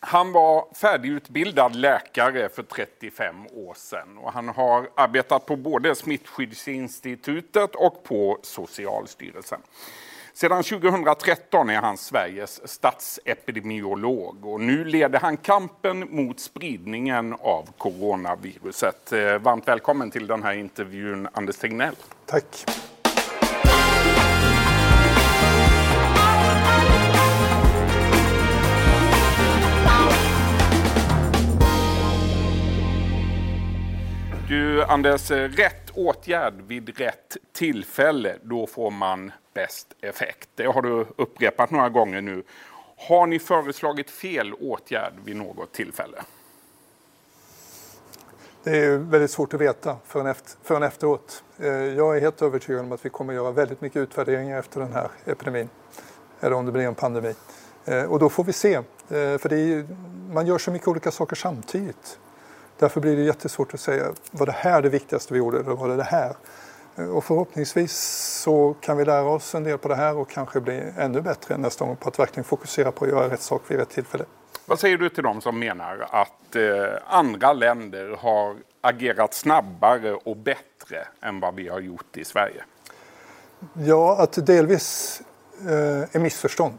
Han var färdigutbildad läkare för 35 år sedan och han har arbetat på både Smittskyddsinstitutet och på Socialstyrelsen. Sedan 2013 är han Sveriges statsepidemiolog och nu leder han kampen mot spridningen av coronaviruset. Eh, varmt välkommen till den här intervjun, Anders Tegnell. Tack. Du, Anders, rätt åtgärd vid rätt tillfälle, då får man bäst effekt. Det har du upprepat några gånger nu. Har ni föreslagit fel åtgärd vid något tillfälle? Det är väldigt svårt att veta förrän, efter, förrän efteråt. Eh, jag är helt övertygad om att vi kommer göra väldigt mycket utvärderingar efter den här epidemin. Eller om det blir en pandemi. Eh, och då får vi se. Eh, för det är, man gör så mycket olika saker samtidigt. Därför blir det jättesvårt att säga, var det här det viktigaste vi gjorde eller var det det här? Eh, Och förhoppningsvis så kan vi lära oss en del på det här och kanske bli ännu bättre nästa gång på att verkligen fokusera på att göra rätt sak vid rätt tillfälle. Vad säger du till dem som menar att eh, andra länder har agerat snabbare och bättre än vad vi har gjort i Sverige? Ja, att det delvis eh, är missförstånd.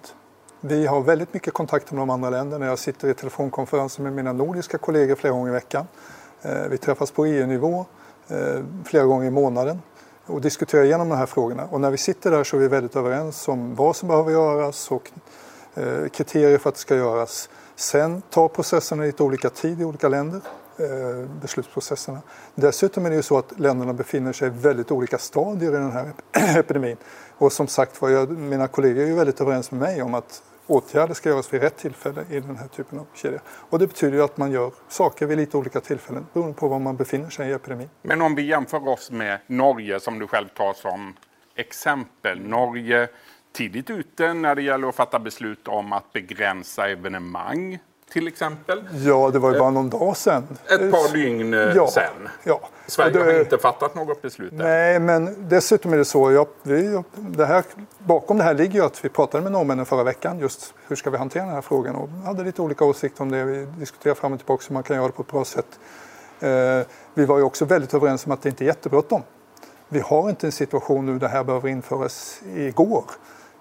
Vi har väldigt mycket kontakt med de andra länderna. Jag sitter i telefonkonferenser med mina nordiska kollegor flera gånger i veckan. Eh, vi träffas på EU-nivå eh, flera gånger i månaden och diskuterar igenom de här frågorna. Och när vi sitter där så är vi väldigt överens om vad som behöver göras och eh, kriterier för att det ska göras. Sen tar processerna lite olika tid i olika länder, beslutsprocesserna. Dessutom är det ju så att länderna befinner sig i väldigt olika stadier i den här epidemin. Och som sagt var, mina kollegor är ju väldigt överens med mig om att åtgärder ska göras vid rätt tillfälle i den här typen av kedja. Och det betyder ju att man gör saker vid lite olika tillfällen beroende på var man befinner sig i epidemin. Men om vi jämför oss med Norge som du själv tar som exempel. Norge tidigt ute när det gäller att fatta beslut om att begränsa evenemang till exempel. Ja, det var ju bara någon dag sedan. Ett par dygn eh, Ja, sen. ja. Sverige det- har inte fattat något beslut än. Nej, men dessutom är det så. Jag, vi, det här, bakom det här ligger ju att vi pratade med norrmännen förra veckan just hur ska vi hantera den här frågan och hade lite olika åsikter om det. Vi diskuterade fram och tillbaka hur man kan göra det på ett bra sätt. Eh, vi var ju också väldigt överens om att det inte är jättebråttom. Vi har inte en situation nu där det här behöver införas igår.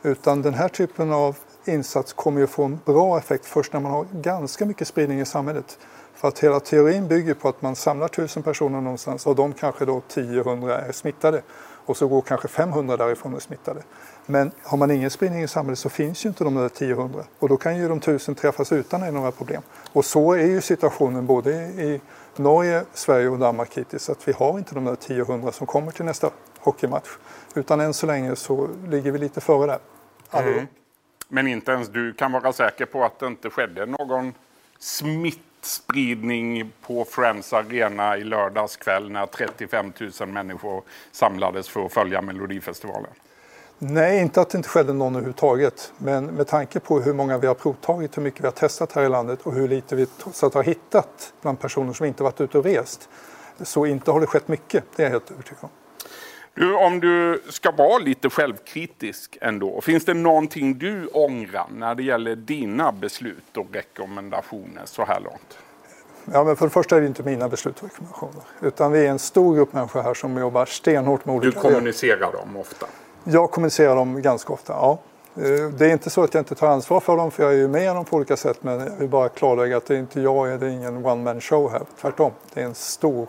Utan den här typen av insats kommer ju få en bra effekt först när man har ganska mycket spridning i samhället. För att hela teorin bygger på att man samlar tusen personer någonstans och de kanske då 10-100 är smittade. Och så går kanske 500 därifrån och är smittade. Men har man ingen spridning i samhället så finns ju inte de där 10-100. Och då kan ju de tusen träffas utan några problem. Och så är ju situationen både i Norge, Sverige och Danmark hittills. Att vi har inte de där 10-100 som kommer till nästa hockeymatch. Utan än så länge så ligger vi lite före där. Mm. Men inte ens du kan vara säker på att det inte skedde någon smittspridning på Friends Arena i lördags kväll när 35 000 människor samlades för att följa Melodifestivalen. Nej, inte att det inte skedde någon överhuvudtaget. Men med tanke på hur många vi har provtagit, hur mycket vi har testat här i landet och hur lite vi trots allt har hittat bland personer som inte varit ute och rest. Så inte har det skett mycket, det är jag helt övertygad om. Du, om du ska vara lite självkritisk ändå, finns det någonting du ångrar när det gäller dina beslut och rekommendationer så här långt? Ja, men för det första är det inte mina beslut och rekommendationer. Utan vi är en stor grupp människor här som jobbar stenhårt med Du olika... kommunicerar dem ofta. Jag kommunicerar dem ganska ofta, ja. Eh, Det är inte så att jag inte tar ansvar för dem, för jag är ju med dem på olika sätt. Men jag vill bara klarlägga att det är inte jag, det är ingen one man show här. Tvärtom, det är en stor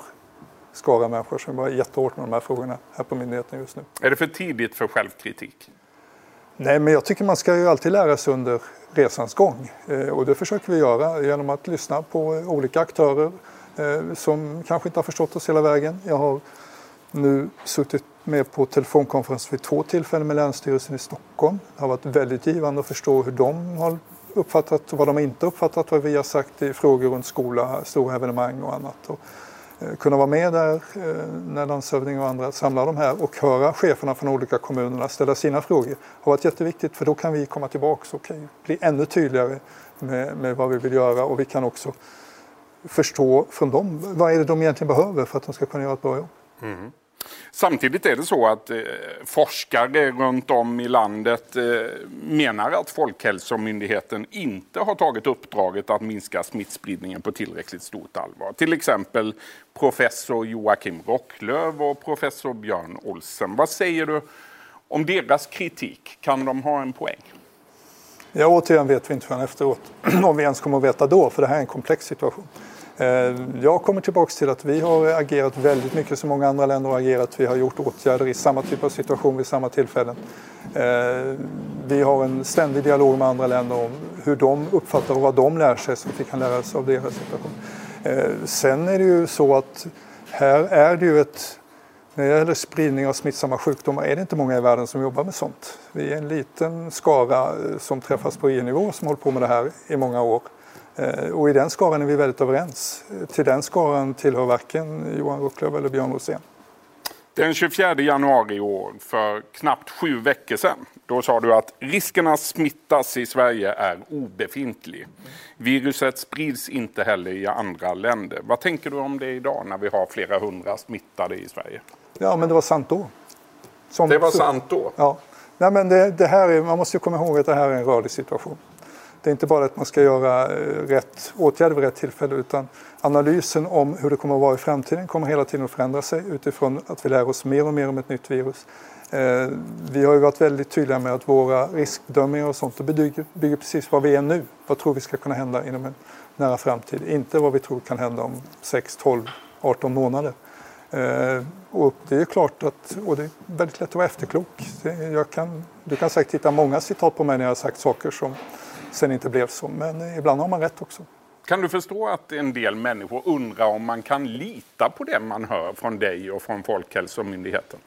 skara människor som jobbar jättehårt med de här frågorna här på myndigheten just nu. Är det för tidigt för självkritik? Nej, men jag tycker man ska ju alltid lära sig under resans gång. Eh, Och det försöker vi göra genom att lyssna på olika aktörer eh, som kanske inte har förstått oss hela vägen. Jag har nu suttit med på telefonkonferens vid två tillfällen med Länsstyrelsen i Stockholm. Det har varit väldigt givande att förstå hur de har uppfattat och vad de inte uppfattat vad vi har sagt i frågor runt skola, stora evenemang och annat. Och Eh, kunna vara med där eh, när landshövdingen och andra samlar de här och höra cheferna från olika kommunerna ställa sina frågor har varit jätteviktigt för då kan vi komma tillbaka och bli ännu tydligare med, med vad vi vill göra och vi kan också förstå från dem vad är det de egentligen behöver för att de ska kunna göra ett bra jobb. Mm. Samtidigt är det så att eh, forskare runt om i landet eh, menar att Folkhälsomyndigheten inte har tagit uppdraget att minska smittspridningen på tillräckligt stort allvar. Till exempel professor Joakim Rocklöv och professor Björn Olsen. Vad säger du om deras kritik? Kan de ha en poäng? Ja, återigen vet vi inte förrän efteråt om vi ens kommer att veta då, för det här är en komplex situation. Eh, jag kommer tillbaka till att vi har agerat väldigt mycket som många andra länder har agerat. Vi har gjort åtgärder i samma typ av situation vid samma tillfällen. Eh, vi har en ständig dialog med andra länder om hur de uppfattar och vad de lär sig så att vi kan lära oss av deras situation. Eh, sen är det ju så att här är det ju ett när det gäller spridning av smittsamma sjukdomar är det inte många i världen som jobbar med sånt. Vi är en liten skara som träffas på EU-nivå som hållit på med det här i många år. Eh, och i den skaran är vi väldigt överens. Till den skaran tillhör varken Johan Rucklöv eller Björn Rosén. Den 24 januari i år, för knappt sju veckor sedan, då sa du att risken att smittas i Sverige är obefintlig. Viruset sprids inte heller i andra länder. Vad tänker du om det idag när vi har flera hundra smittade i Sverige? Ja, men det var sant då. Som, det var sant då? Ja. Nej, men det, det här är, man måste ju komma ihåg att det här är en rörlig situation. Det är inte bara att man ska göra eh, rätt åtgärder vid rätt tillfälle utan analysen om hur det kommer att vara i framtiden kommer hela tiden att förändra sig utifrån att vi lär oss mer och mer om ett nytt virus. Eh, vi har ju varit väldigt tydliga med att våra riskbedömningar och sånt bygger, bygger precis vad vi är nu. Vad tror vi ska kunna hända inom en nära framtid? Inte vad vi tror kan hända om 6, 12, 18 månader. Eh, och det är klart att, och det är väldigt lätt att vara efterklok. Jag kan, du kan säkert hitta många citat på mig när jag har sagt saker som sen inte blev så. Men ibland har man rätt också. Kan du förstå att en del människor undrar om man kan lita på det man hör från dig och från Folkhälsomyndigheten?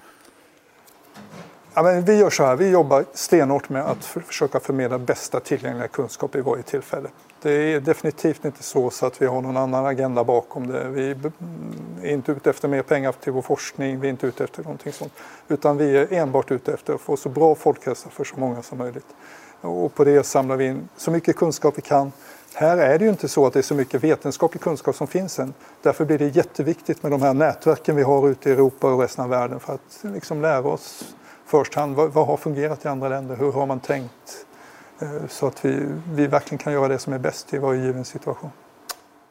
Ja, men vi gör så här, vi jobbar stenhårt med att för, försöka förmedla bästa tillgängliga kunskap i varje tillfälle. Det är definitivt inte så, så att vi har någon annan agenda bakom det. Vi är inte ute efter mer pengar till vår forskning, vi är inte ute efter någonting sånt. Utan vi är enbart ute efter att få så bra folkhälsa för så många som möjligt. Och på det samlar vi in så mycket kunskap vi kan. Här är det ju inte så att det är så mycket vetenskaplig kunskap som finns än. Därför blir det jätteviktigt med de här nätverken vi har ute i Europa och resten av världen för att liksom lära oss först hand vad, vad har fungerat i andra länder, hur har man tänkt? Eh, så att vi, vi verkligen kan göra det som är bäst i varje given situation.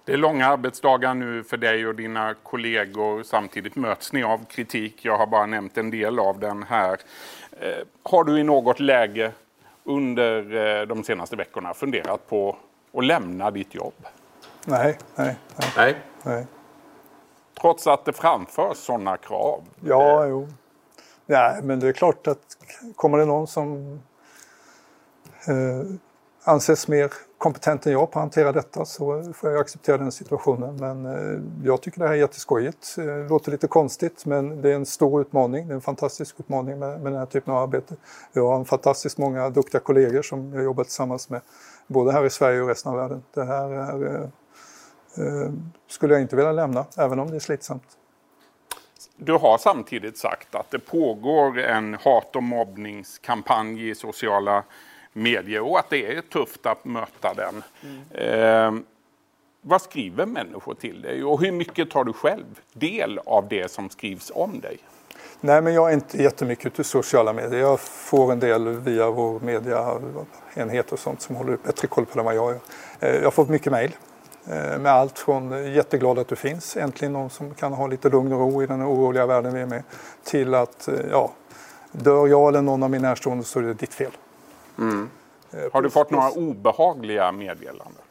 Det är långa arbetsdagar nu för dig och dina kollegor. Samtidigt möts ni av kritik. Jag har bara nämnt en del av den här. Eh, har du i något läge under eh, de senaste veckorna funderat på att lämna ditt jobb? Nej, nej, nej. nej. nej. Trots att det framförs sådana krav? Ja, jo. Nej, men det är klart att kommer det någon som eh, anses mer kompetent än jag på att hantera detta så får jag acceptera den situationen. Men eh, jag tycker det här är jätteskojigt. Eh, det låter lite konstigt men det är en stor utmaning. Det är en fantastisk utmaning med, med den här typen av arbete. Jag har en fantastiskt många duktiga kollegor som jag jobbar tillsammans med både här i Sverige och resten av världen. Det här är, eh, eh skulle jag inte vilja lämna även om det är slitsamt. Du har samtidigt sagt att det pågår en hat och mobbningskampanj i sociala medier och att det är tufft att möta den. Mm. Eh, vad skriver människor till dig och hur mycket tar du själv del av det som skrivs om dig? Nej, men jag är inte jättemycket ute i sociala medier. Jag får en del via vår mediaenhet och sånt som håller bättre koll på det än vad jag gör. Ehm, jag har fått mycket mejl ehm, med allt från eh, jätteglad att du finns, äntligen någon som kan ha lite lugn och ro i den oroliga världen vi är med, till att eh, ja, dör jag eller någon av mina närstående så är det ditt fel. Mm. Har du fått några obehagliga meddelanden?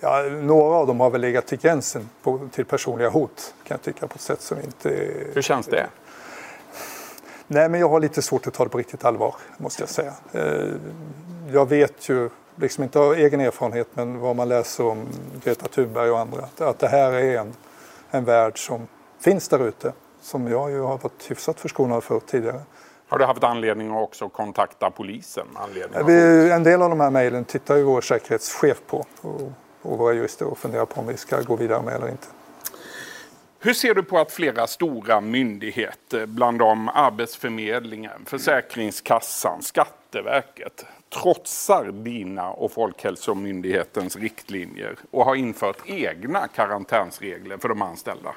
Ja, några av dem har väl legat till gränsen på, till personliga hot kan jag tycka på ett sätt som inte... Hur känns det? Nej, men jag har lite svårt att ta det på riktigt allvar måste jag säga. Eh, jag vet ju, liksom inte av egen erfarenhet, men vad man läser om Greta Thunberg och andra, att det här är en, en värld som finns där ute, som jag ju har varit hyfsat förskonad för tidigare. Har du haft anledning att också kontakta polisen? Anledning vi, en del av de här mejlen tittar ju vår säkerhetschef på och, och våra jurister och funderar på om vi ska gå vidare med eller inte. Hur ser du på att flera stora myndigheter, bland dem Arbetsförmedlingen, Försäkringskassan, Skatteverket, trotsar dina och Folkhälsomyndighetens riktlinjer och har infört egna karantänsregler för de anställda?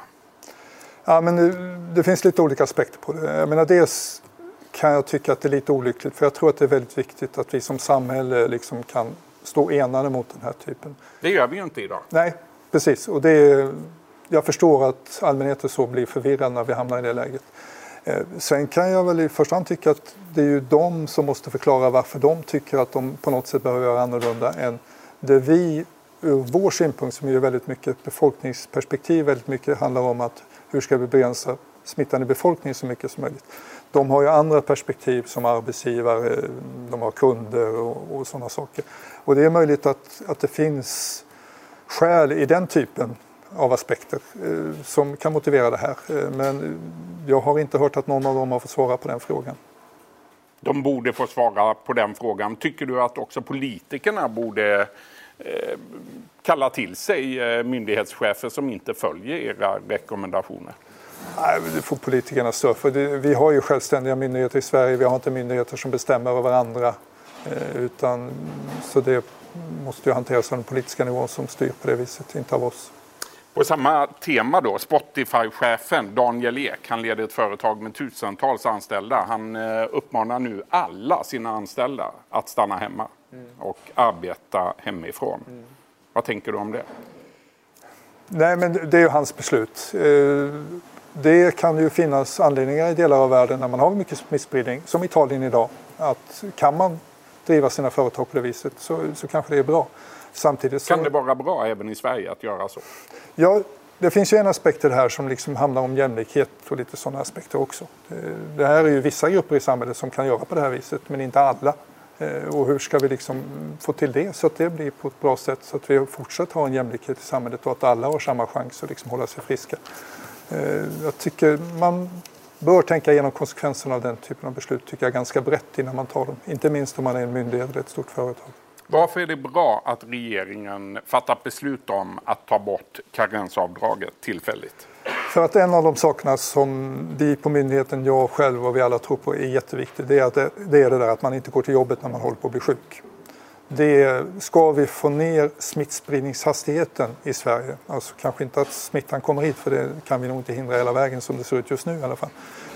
Ja, men det, det finns lite olika aspekter på det. Jag menar, dels kan jag tycka att det är lite olyckligt för jag tror att det är väldigt viktigt att vi som samhälle liksom kan stå enade mot den här typen. Det gör vi ju inte idag. Nej, precis. Och det är, jag förstår att allmänheten så blir förvirrad när vi hamnar i det läget. Eh, sen kan jag väl i första hand tycka att det är ju de som måste förklara varför de tycker att de på något sätt behöver göra annorlunda än det vi ur vår synpunkt som är väldigt mycket befolkningsperspektiv väldigt mycket handlar om att hur ska vi begränsa smittan i befolkningen så mycket som möjligt. De har ju andra perspektiv som arbetsgivare, de har kunder och, och sådana saker. Och det är möjligt att, att det finns skäl i den typen av aspekter eh, som kan motivera det här. Eh, men jag har inte hört att någon av dem har fått svara på den frågan. De borde få svara på den frågan. Tycker du att också politikerna borde eh, kalla till sig eh, myndighetschefer som inte följer era rekommendationer? Nej, det får politikerna stå för. Vi har ju självständiga myndigheter i Sverige. Vi har inte myndigheter som bestämmer över varandra. Eh, utan, så det måste ju hanteras av den politiska nivån som styr på det viset, inte av oss. På samma tema då, Spotify-chefen Daniel Ek, han leder ett företag med tusentals anställda. Han eh, uppmanar nu alla sina anställda att stanna hemma mm. och arbeta hemifrån. Mm. Vad tänker du om det? Nej, men det är ju hans beslut. Eh, det kan ju finnas anledningar i delar av världen när man har mycket smittspridning, som Italien idag, att kan man driva sina företag på det viset så, så kanske det är bra. Samtidigt så... Kan det vara bra även i Sverige att göra så? Ja, det finns ju en aspekt i det här som liksom handlar om jämlikhet och lite sådana aspekter också. Det här är ju vissa grupper i samhället som kan göra på det här viset, men inte alla. Eh, och hur ska vi liksom få till det så att det blir på ett bra sätt så att vi fortsatt har en jämlikhet i samhället och att alla har samma chans att liksom hålla sig friska. Eh, jag tycker man bör tänka igenom konsekvenserna av den typen av beslut tycker jag ganska brett innan man tar dem. Inte minst om man är en myndighet eller ett stort företag. Varför är det bra att regeringen fattat beslut om att ta bort karensavdraget tillfälligt? För att en av de sakerna som vi på myndigheten, jag själv och vi alla tror på är jätteviktigt, det är, att det, det är det där att man inte går till jobbet när man håller på att bli sjuk. Det ska vi få ner smittspridningshastigheten i Sverige, alltså kanske inte att smittan kommer hit för det kan vi nog inte hindra hela vägen som det ser ut just nu i alla fall.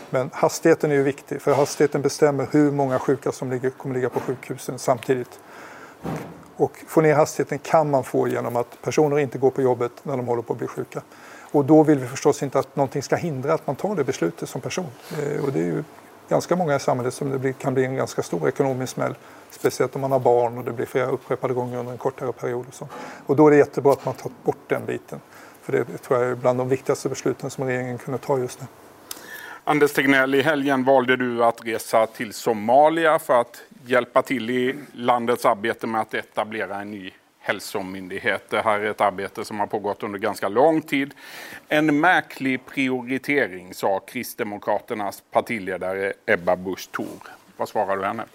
Men hastigheten är ju viktig för hastigheten bestämmer hur många sjuka som ligger, kommer ligga på sjukhusen samtidigt. Och få ner hastigheten kan man få genom att personer inte går på jobbet när de håller på att bli sjuka. Och då vill vi förstås inte att någonting ska hindra att man tar det beslutet som person. Eh, och det är ju ganska många i samhället som det kan bli en ganska stor ekonomisk smäll. Speciellt om man har barn och det blir flera upprepade gånger under en kortare period. Och, så. och då är det jättebra att man tar bort den biten. För det tror jag är bland de viktigaste besluten som regeringen kunde ta just nu. Anders Tegnell, i helgen valde du att resa till Somalia för att hjälpa till i landets arbete med att etablera en ny hälsomyndighet. Det här är ett arbete som har pågått under ganska lång tid. En märklig prioritering, sa Kristdemokraternas partiledare Ebba Busch Thor. Vad svarar du henne?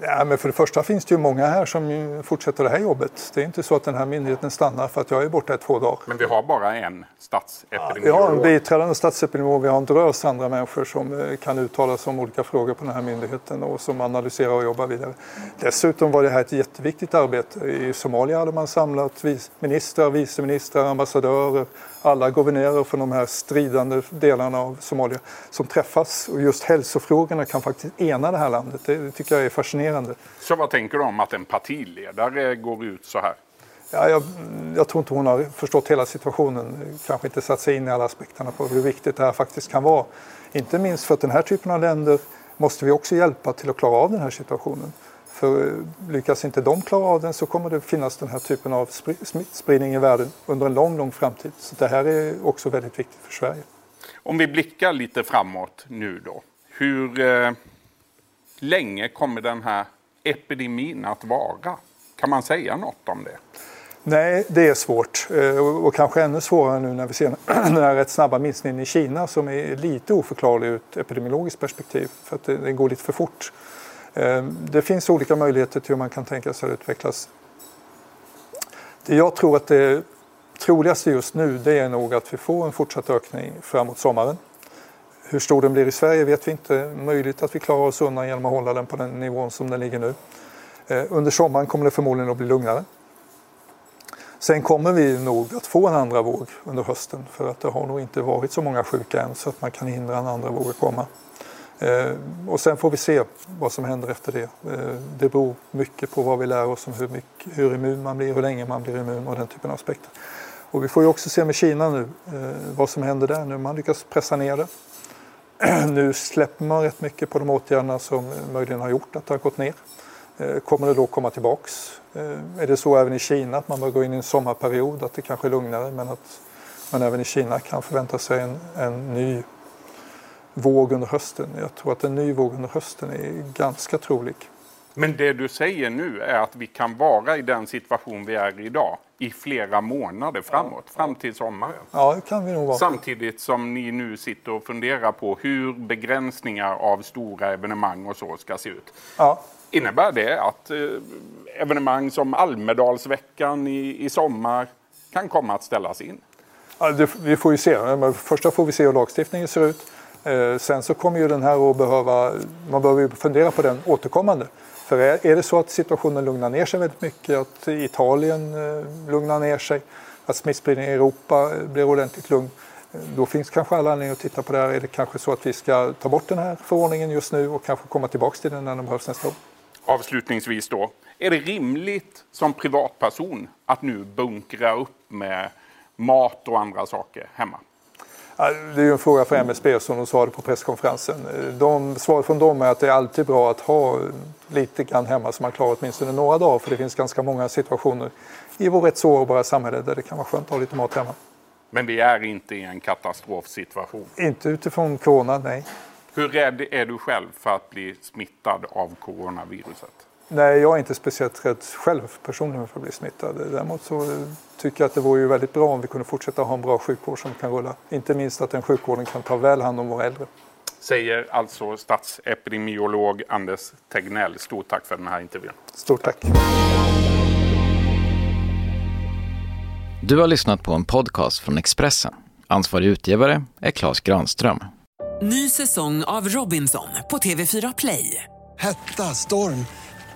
Ja, men för det första finns det ju många här som fortsätter det här jobbet. Det är inte så att den här myndigheten stannar för att jag är borta i två dagar. Men vi har bara en statsepidemiolog? Ja, vi har en biträdande statsepidemiolog. Vi har en drös andra människor som eh, kan uttala sig om olika frågor på den här myndigheten och som analyserar och jobbar vidare. Dessutom var det här ett jätteviktigt arbete. I Somalia hade man samlat ministrar, viceministrar, ambassadörer, alla guvernörer från de här stridande delarna av Somalia som träffas. Och just hälsofrågorna kan faktiskt ena det här landet. Det tycker jag är fascinerande. Så vad tänker du om att en partiledare går ut så här? Ja, jag, jag, tror inte hon har förstått hela situationen, kanske inte satt sig in i alla aspekterna på hur viktigt det här faktiskt kan vara. Inte minst för att den här typen av länder måste vi också hjälpa till att klara av den här situationen. För lyckas inte de klara av den så kommer det finnas den här typen av smittspridning i världen under en lång, lång framtid. Så det här är också väldigt viktigt för Sverige. Om vi blickar lite framåt nu då. Hur eh, länge kommer den här epidemin att vara? Kan man säga något om det? Nej, det är svårt eh, och kanske ännu svårare nu när vi ser den här rätt snabba minskningen i Kina som är lite oförklarlig ur ett epidemiologiskt perspektiv för att det går lite för fort. Ehm, det finns olika möjligheter till hur man kan tänka sig att utvecklas. Det jag tror att det troligaste just nu det är nog att vi får en fortsatt ökning framåt sommaren. Hur stor den blir i Sverige vet vi inte. Möjligt att vi klarar oss undan genom att hålla den på den nivån som den ligger nu. Ehm, under sommaren kommer det förmodligen att bli lugnare. Sen kommer vi nog att få en andra våg under hösten för att det har nog inte varit så många sjuka än så att man kan hindra en andra våg att komma. Eh, och sen får vi se vad som händer efter det. Eh, det beror mycket på vad vi lär oss om hur, mycket, hur immun man blir, hur länge man blir immun och den typen av aspekter. Och vi får ju också se med Kina nu eh, vad som händer där nu. Man lyckas pressa ner det. nu släpper man rätt mycket på de åtgärderna som möjligen har gjort att det har gått ner. Eh, kommer det då komma tillbaks? Eh, är det så även i Kina att man börjar gå in i en sommarperiod, att det kanske är lugnare men att man även i Kina kan förvänta sig en, en ny våg under hösten? Jag tror att en ny våg under hösten är ganska trolig. Men det du säger nu är att vi kan vara i den situation vi är i idag i flera månader framåt, ja. fram till sommaren. Ja, det kan vi nog vara. Samtidigt som ni nu sitter och funderar på hur begränsningar av stora evenemang och så ska se ut. Ja. Innebär det att eh, evenemang som Almedalsveckan i, i sommar kan komma att ställas in? Ja, det, vi får ju se. Först får vi se hur lagstiftningen ser ut. Eh, sen så kommer ju den här att behöva, man behöver ju fundera på den återkommande. För är, det så att situationen lugnar ner sig väldigt mycket, att Italien eh, lugnar ner sig, att smittspridningen i Europa eh, blir ordentligt lugn, då finns kanske alla anledningar att titta på det här. Är det kanske så att vi ska ta bort den här förordningen just nu och kanske komma tillbaka till den när den behövs nästa år? Avslutningsvis då, är det rimligt som privatperson att nu bunkra upp med mat och andra saker hemma? Det är en fråga för MSB som de svarade på presskonferensen. De, svaret från dem är att det är alltid bra att ha lite grann hemma så man klarar åtminstone några dagar för det finns ganska många situationer i vårt rätt sårbara samhälle där det kan vara skönt att ha lite mat hemma. Men vi är inte i en katastrofsituation? Inte utifrån corona, nej. Hur rädd är du själv för att bli smittad av coronaviruset? Nej, jag är inte speciellt rädd själv personligen för att bli smittad. Däremot så tycker jag att det vore ju väldigt bra om vi kunde fortsätta ha en bra sjukvård som kan rulla. Inte minst att den sjukvården kan ta väl hand om våra äldre. Säger alltså statsepidemiolog Anders Tegnell. Stort tack för den här intervjun. Stort tack. Du har lyssnat på en podcast från Expressen. Ansvarig utgivare är Klas Granström. Ny säsong av Robinson på TV4 Play. Hetta, storm,